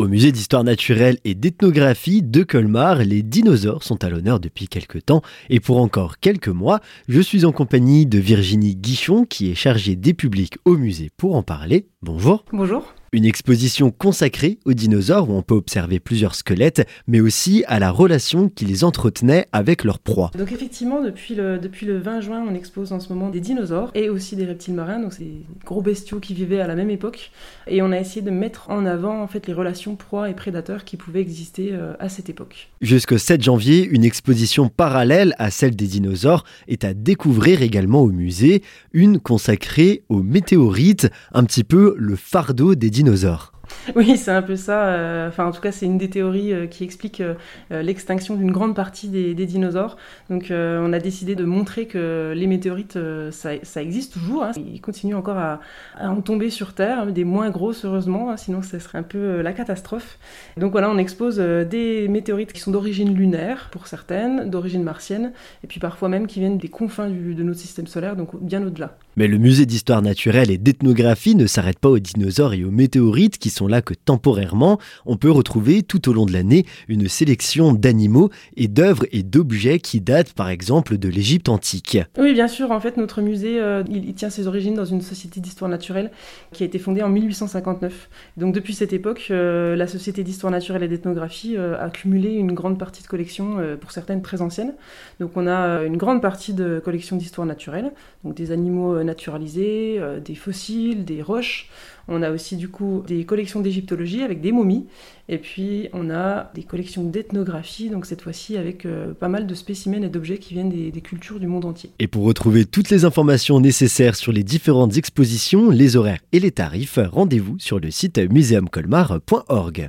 Au musée d'histoire naturelle et d'ethnographie de Colmar, les dinosaures sont à l'honneur depuis quelques temps et pour encore quelques mois, je suis en compagnie de Virginie Guichon qui est chargée des publics au musée pour en parler. Bonjour. Bonjour. Une exposition consacrée aux dinosaures où on peut observer plusieurs squelettes, mais aussi à la relation qu'ils entretenaient avec leurs proies. Donc effectivement, depuis le, depuis le 20 juin, on expose en ce moment des dinosaures et aussi des reptiles marins, donc ces gros bestiaux qui vivaient à la même époque. Et on a essayé de mettre en avant en fait les relations proies et prédateurs qui pouvaient exister euh, à cette époque. Jusqu'au 7 janvier, une exposition parallèle à celle des dinosaures est à découvrir également au musée, une consacrée aux météorites, un petit peu le fardeau des dinosaures Oui, c'est un peu ça. Euh, enfin, en tout cas, c'est une des théories euh, qui explique euh, l'extinction d'une grande partie des, dinosaures. Donc, on a décidé de montrer que les météorites, ça, existe toujours. Hein. Ils continuent encore à, en tomber sur Terre, des moins grosses, heureusement, hein, sinon ce serait un peu la catastrophe. Donc voilà, on expose des météorites qui sont d'origine lunaire, pour certaines, d'origine martienne, et puis parfois même qui viennent des confins de notre système solaire, donc bien au-delà. Mais le musée d'histoire naturelle et d'ethnographie ne s'arrête pas aux dinosaures et aux météorites qui sont là que temporairement. On peut retrouver tout au long de l'année une sélection d'animaux et d'œuvres et d'objets qui datent par exemple de l'Égypte antique. Oui, bien sûr. En fait, notre musée, euh, il, tient ses origines dans une société d'histoire naturelle qui a été fondée en 1859. Donc depuis cette époque, euh, la société d'histoire naturelle et d'ethnographie euh, a cumulé une grande partie de collections, pour certaines très anciennes. Donc on a une grande partie de collections d'histoire naturelle, donc des animaux naturalisés, euh, des fossiles, des roches. On a aussi du coup des collections d'égyptologie avec des momies. Et puis on a des collections d'ethnographie, donc cette fois-ci avec euh, pas mal de spécimens et d'objets qui viennent des, des cultures du monde entier. Et pour retrouver toutes les informations nécessaires sur les différentes expositions, les horaires et les tarifs, rendez-vous sur le site museumcolmar.org.